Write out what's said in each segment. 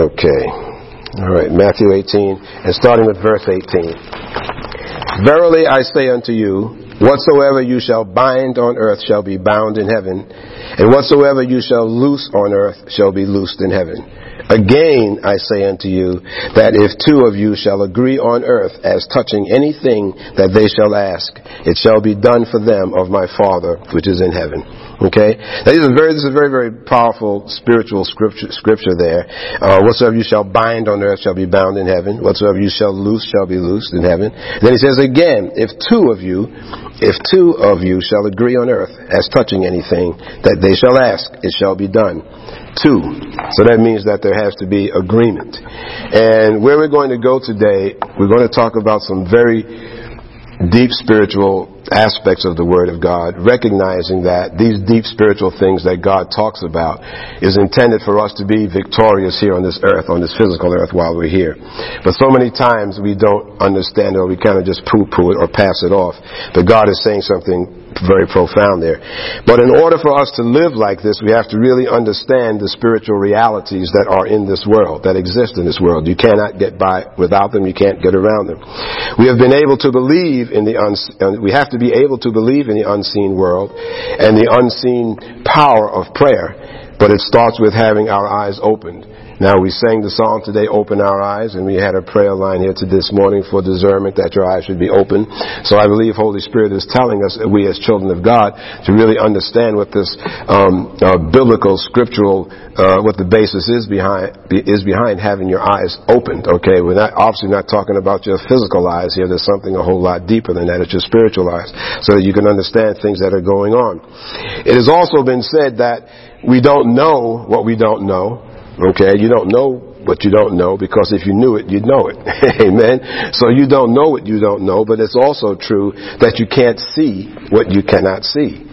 Okay. All right, Matthew 18, and starting with verse 18. Verily I say unto you, whatsoever you shall bind on earth shall be bound in heaven, and whatsoever you shall loose on earth shall be loosed in heaven. Again, I say unto you that if two of you shall agree on earth as touching anything that they shall ask, it shall be done for them of my Father which is in heaven. Okay? Now, this is very, this is a very, very powerful spiritual scripture, scripture there. Uh, whatsoever you shall bind on earth shall be bound in heaven. Whatsoever you shall loose shall be loosed in heaven. Then he says again, if two of you, if two of you shall agree on earth as touching anything that they shall ask, it shall be done two. So that means that there has to be agreement. And where we're going to go today, we're going to talk about some very deep spiritual aspects of the Word of God, recognizing that these deep spiritual things that God talks about is intended for us to be victorious here on this earth, on this physical earth while we're here. But so many times we don't understand it or we kind of just poo-poo it or pass it off. But God is saying something very profound there. But in order for us to live like this, we have to really understand the spiritual realities that are in this world, that exist in this world. You cannot get by without them. You can't get around them. We have been able to believe in the uns- uh, we have to be able to believe in the unseen world and the unseen power of prayer, but it starts with having our eyes opened. Now we sang the song today, Open Our Eyes, and we had a prayer line here to this morning for discernment that your eyes should be open. So I believe Holy Spirit is telling us, we as children of God, to really understand what this um, uh, biblical, scriptural, uh, what the basis is behind is behind having your eyes opened. Okay, we're not obviously not talking about your physical eyes here. There's something a whole lot deeper than that. It's your spiritual eyes, so that you can understand things that are going on. It has also been said that we don't know what we don't know. Okay, you don't know what you don't know because if you knew it, you'd know it. Amen. So you don't know what you don't know, but it's also true that you can't see what you cannot see.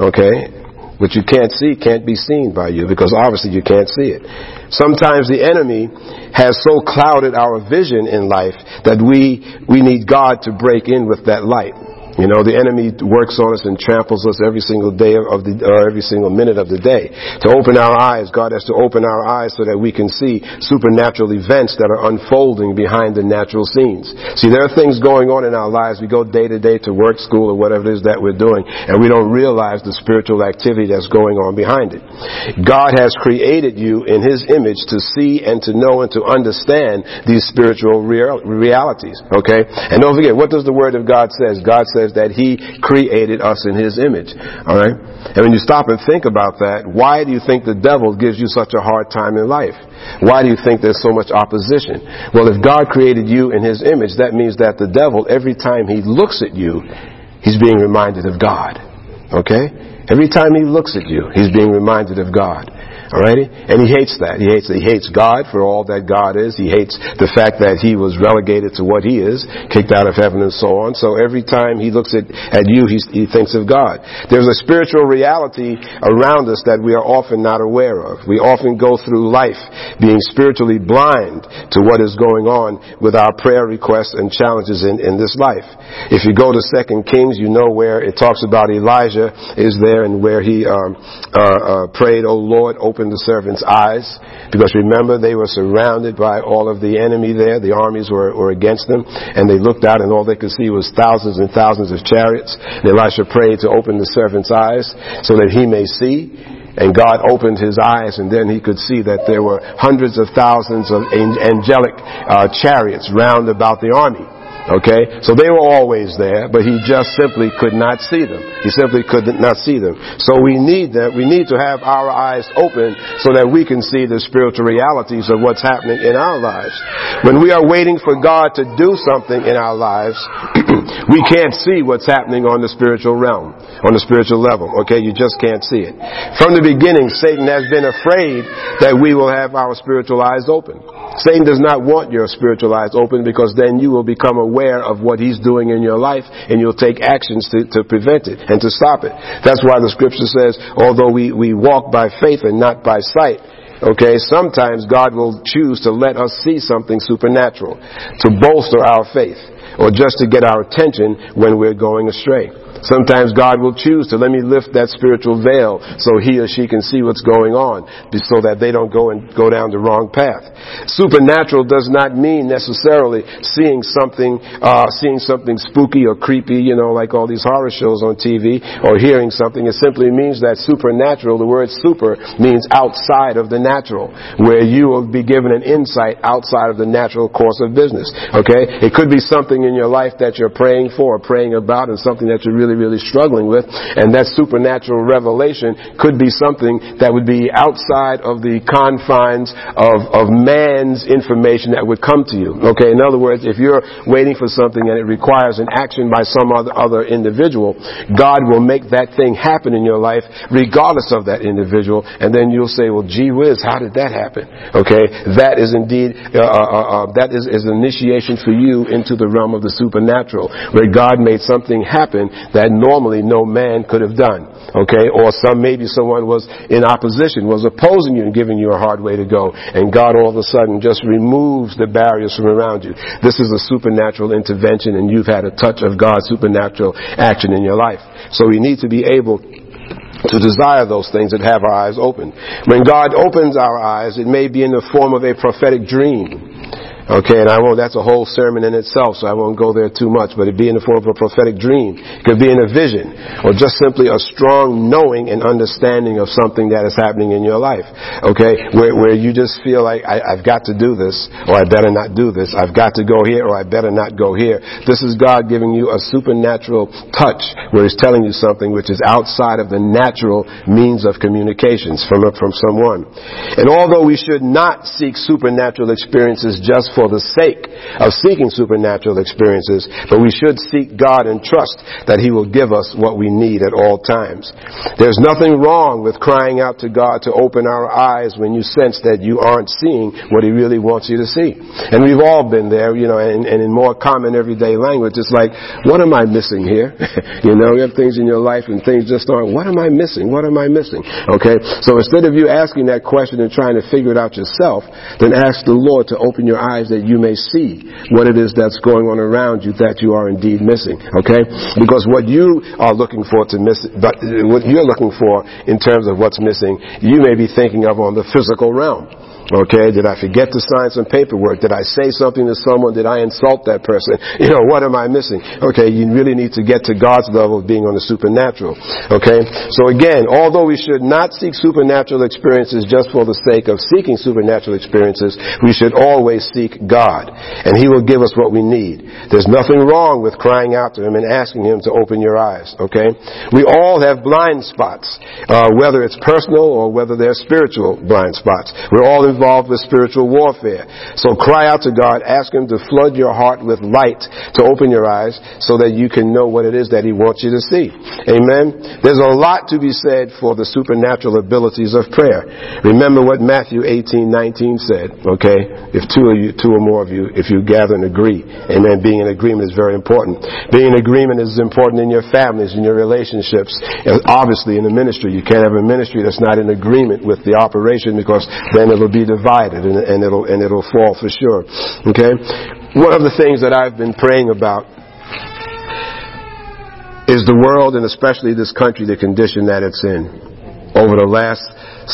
Okay? What you can't see can't be seen by you because obviously you can't see it. Sometimes the enemy has so clouded our vision in life that we, we need God to break in with that light. You know, the enemy works on us and tramples us every single day of the, or every single minute of the day. To open our eyes, God has to open our eyes so that we can see supernatural events that are unfolding behind the natural scenes. See, there are things going on in our lives. We go day to day to work, school, or whatever it is that we're doing, and we don't realize the spiritual activity that's going on behind it. God has created you in His image to see and to know and to understand these spiritual real, realities. Okay? And don't forget, what does the Word of God says? God says that He created us in His image. Alright? And when you stop and think about that, why do you think the devil gives you such a hard time in life? Why do you think there's so much opposition? Well, if God created you in His image, that means that the devil, every time he looks at you, he's being reminded of God. Okay? Every time he looks at you, he's being reminded of God. Alrighty? And he hates that. He hates He hates God for all that God is. He hates the fact that he was relegated to what he is, kicked out of heaven and so on. So every time he looks at, at you, he, he thinks of God. There's a spiritual reality around us that we are often not aware of. We often go through life being spiritually blind to what is going on with our prayer requests and challenges in, in this life. If you go to Second Kings, you know where it talks about Elijah is there and where he um, uh, uh, prayed, "Oh Lord, open opened the servants' eyes because remember they were surrounded by all of the enemy there. The armies were, were against them and they looked out and all they could see was thousands and thousands of chariots. And Elisha prayed to open the servant's eyes so that he may see. And God opened his eyes and then he could see that there were hundreds of thousands of angelic uh, chariots round about the army. Okay? So they were always there, but he just simply could not see them. He simply could not see them. So we need that. We need to have our eyes open so that we can see the spiritual realities of what's happening in our lives. When we are waiting for God to do something in our lives, we can't see what's happening on the spiritual realm, on the spiritual level. Okay? You just can't see it. From the beginning, Satan has been afraid that we will have our spiritual eyes open. Satan does not want your spiritual eyes open because then you will become aware aware of what he's doing in your life and you'll take actions to, to prevent it and to stop it. That's why the scripture says, although we, we walk by faith and not by sight, Okay, sometimes God will choose to let us see something supernatural to bolster our faith or just to get our attention when we're going astray. Sometimes God will choose to let me lift that spiritual veil so he or she can see what's going on so that they don't go and go down the wrong path. Supernatural does not mean necessarily seeing something, uh, seeing something spooky or creepy, you know, like all these horror shows on TV or hearing something. It simply means that supernatural, the word super means outside of the natural, where you will be given an insight outside of the natural course of business. Okay? It could be something in your life that you're praying for or praying about and something that you're really, really struggling with. And that supernatural revelation could be something that would be outside of the confines of, of man's information that would come to you. Okay? In other words, if you're waiting for something and it requires an action by some other, other individual, God will make that thing happen in your life regardless of that individual. And then you'll say, well, gee whiz, how did that happen? Okay? That is indeed, uh, uh, uh, uh that is, is an initiation for you into the realm of the supernatural, where God made something happen that normally no man could have done. Okay? Or some, maybe someone was in opposition, was opposing you and giving you a hard way to go. And God all of a sudden just removes the barriers from around you. This is a supernatural intervention and you've had a touch of God's supernatural action in your life. So we need to be able to desire those things that have our eyes open. When God opens our eyes, it may be in the form of a prophetic dream. Okay, and I won't, that's a whole sermon in itself, so I won't go there too much, but it be in the form of a prophetic dream. It could be in a vision, or just simply a strong knowing and understanding of something that is happening in your life. Okay, where, where you just feel like, I, I've got to do this, or I better not do this. I've got to go here, or I better not go here. This is God giving you a supernatural touch, where He's telling you something which is outside of the natural means of communications from, from someone. And although we should not seek supernatural experiences just for for the sake of seeking supernatural experiences, but we should seek God and trust that He will give us what we need at all times. There's nothing wrong with crying out to God to open our eyes when you sense that you aren't seeing what He really wants you to see. And we've all been there, you know, and, and in more common everyday language, it's like, what am I missing here? you know, you have things in your life and things just aren't, what am I missing? What am I missing? Okay? So instead of you asking that question and trying to figure it out yourself, then ask the Lord to open your eyes that you may see what it is that's going on around you that you are indeed missing. Okay? Because what you are looking for to miss, but what you're looking for in terms of what's missing, you may be thinking of on the physical realm. Okay, did I forget to sign some paperwork? Did I say something to someone? Did I insult that person? You know, what am I missing? Okay, you really need to get to God's level of being on the supernatural. Okay, so again, although we should not seek supernatural experiences just for the sake of seeking supernatural experiences, we should always seek God, and He will give us what we need. There's nothing wrong with crying out to Him and asking Him to open your eyes. Okay, we all have blind spots, uh, whether it's personal or whether they're spiritual blind spots. We're all involved with spiritual warfare. So cry out to God, ask Him to flood your heart with light to open your eyes so that you can know what it is that He wants you to see. Amen. There's a lot to be said for the supernatural abilities of prayer. Remember what Matthew 18, 19 said, okay? If two of you, two or more of you, if you gather and agree. Amen. Being in agreement is very important. Being in agreement is important in your families, in your relationships. And obviously in the ministry, you can't have a ministry that's not in agreement with the operation because then it'll be divided and, and it'll and it'll fall for sure. Okay? One of the things that I've been praying about is the world and especially this country, the condition that it's in over the last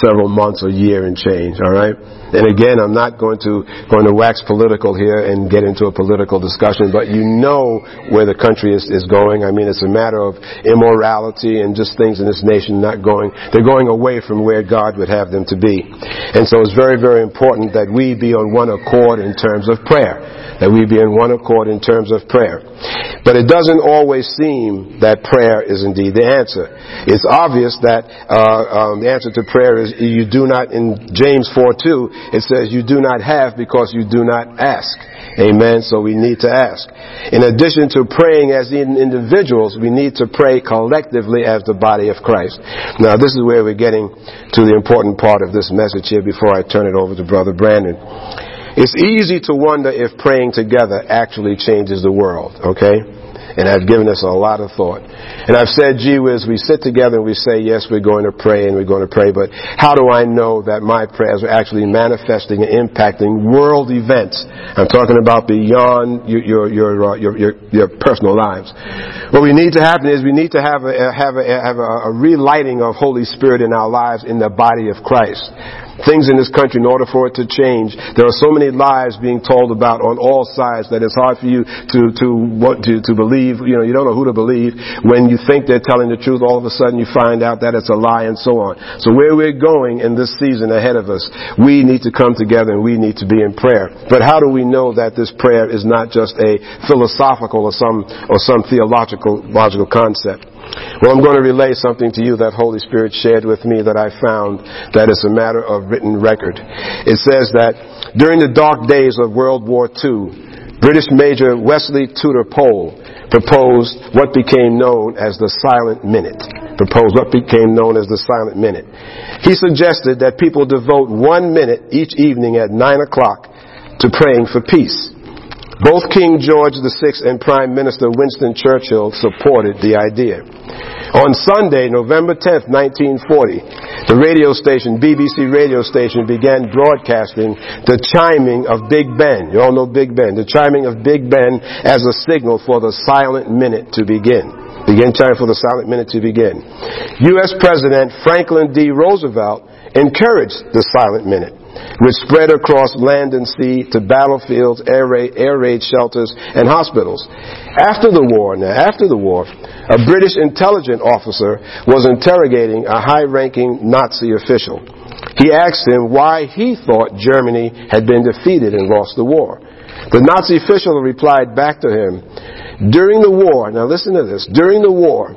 several months or year and change, all right? And again, I'm not going to, going to wax political here and get into a political discussion, but you know where the country is, is going. I mean, it's a matter of immorality and just things in this nation not going, they're going away from where God would have them to be. And so it's very, very important that we be on one accord in terms of prayer. That we be in one accord in terms of prayer. But it doesn't always seem that prayer is indeed the answer. It's obvious that uh, um, the answer to prayer is you do not, in James 4 2, it says you do not have because you do not ask. Amen. So we need to ask. In addition to praying as individuals, we need to pray collectively as the body of Christ. Now, this is where we're getting to the important part of this message here before I turn it over to Brother Brandon. It's easy to wonder if praying together actually changes the world, okay? and I've given us a lot of thought. And I've said, gee whiz, we sit together and we say, yes, we're going to pray and we're going to pray, but how do I know that my prayers are actually manifesting and impacting world events? I'm talking about beyond your, your, your, uh, your, your, your personal lives. What we need to happen is we need to have a, have a, have a, a relighting of Holy Spirit in our lives in the body of Christ things in this country in order for it to change. There are so many lies being told about on all sides that it's hard for you to, to, what, to, to believe. You know, you don't know who to believe. When you think they're telling the truth, all of a sudden you find out that it's a lie and so on. So where we're going in this season ahead of us, we need to come together and we need to be in prayer. But how do we know that this prayer is not just a philosophical or some, or some theological, logical concept? Well, I'm going to relay something to you that Holy Spirit shared with me that I found that is a matter of written record. It says that during the dark days of World War II, British Major Wesley Tudor Pole proposed what became known as the Silent Minute. Proposed what became known as the Silent Minute. He suggested that people devote one minute each evening at nine o'clock to praying for peace. Both King George VI and Prime Minister Winston Churchill supported the idea. On Sunday, November 10, 1940, the radio station, BBC radio station, began broadcasting the chiming of Big Ben. You all know Big Ben. The chiming of Big Ben as a signal for the silent minute to begin. Begin time for the silent minute to begin. U.S. President Franklin D. Roosevelt encouraged the silent minute which spread across land and sea to battlefields, air raid, air raid shelters, and hospitals. After the war, now after the war, a British intelligence officer was interrogating a high-ranking Nazi official. He asked him why he thought Germany had been defeated and lost the war. The Nazi official replied back to him, during the war, now listen to this, during the war,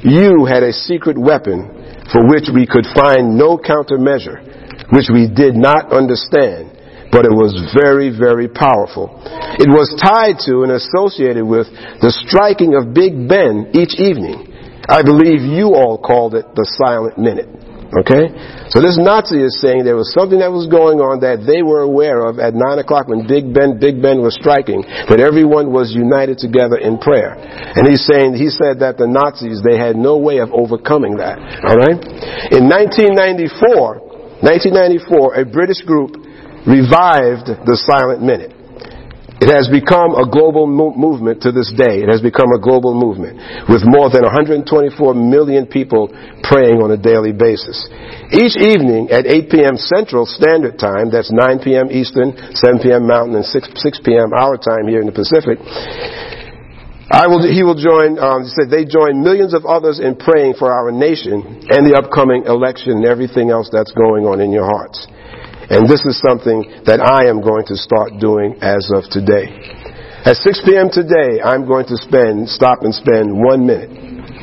you had a secret weapon for which we could find no countermeasure which we did not understand, but it was very, very powerful. It was tied to and associated with the striking of Big Ben each evening. I believe you all called it the silent minute. Okay? So this Nazi is saying there was something that was going on that they were aware of at 9 o'clock when Big Ben, Big Ben was striking, that everyone was united together in prayer. And he's saying, he said that the Nazis, they had no way of overcoming that. Alright? In 1994, 1994, a British group revived the silent minute. It has become a global mo- movement to this day. It has become a global movement with more than 124 million people praying on a daily basis. Each evening at 8 p.m. Central Standard Time, that's 9 p.m. Eastern, 7 p.m. Mountain, and 6, 6 p.m. our time here in the Pacific, I will, he will join, um, he said they join millions of others in praying for our nation and the upcoming election and everything else that's going on in your hearts. And this is something that I am going to start doing as of today. At 6 p.m. today, I'm going to spend, stop and spend one minute,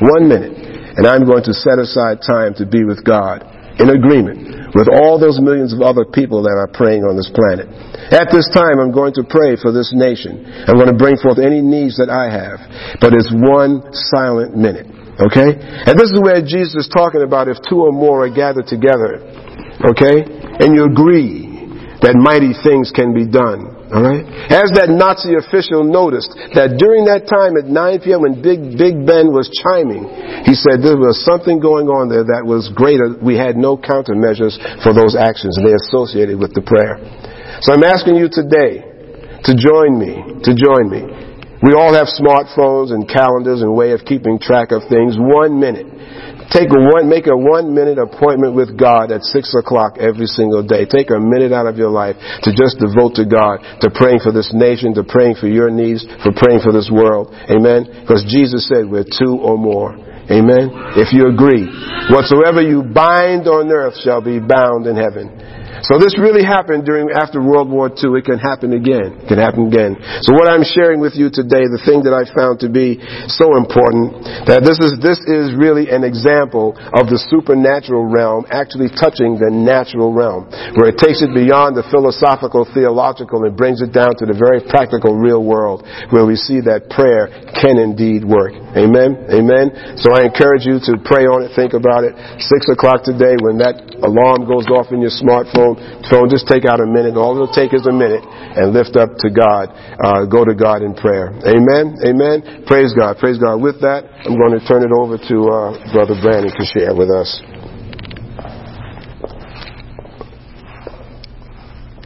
one minute, and I'm going to set aside time to be with God in agreement with all those millions of other people that are praying on this planet. At this time, I'm going to pray for this nation. I'm going to bring forth any needs that I have. But it's one silent minute. Okay? And this is where Jesus is talking about if two or more are gathered together. Okay? And you agree that mighty things can be done. Alright? As that Nazi official noticed that during that time at 9 p.m. when Big, Big Ben was chiming, he said there was something going on there that was greater. We had no countermeasures for those actions. and They associated with the prayer. So I'm asking you today to join me, to join me. We all have smartphones and calendars and way of keeping track of things. One minute. Take one, make a one minute appointment with God at six o'clock every single day. Take a minute out of your life to just devote to God, to praying for this nation, to praying for your needs, for praying for this world. Amen. Because Jesus said we're two or more. Amen. If you agree, whatsoever you bind on earth shall be bound in heaven. So this really happened during after World War II. It can happen again. It can happen again. So what I'm sharing with you today, the thing that I found to be so important, that this is this is really an example of the supernatural realm actually touching the natural realm, where it takes it beyond the philosophical, theological, and brings it down to the very practical, real world, where we see that prayer can indeed work. Amen. Amen. So I encourage you to pray on it, think about it. Six o'clock today, when that alarm goes off in your smartphone phone, phone, just take out a minute. All it'll take is a minute and lift up to God. Uh, go to God in prayer. Amen. Amen. Praise God. Praise God. With that, I'm going to turn it over to uh, Brother Brandon to share with us.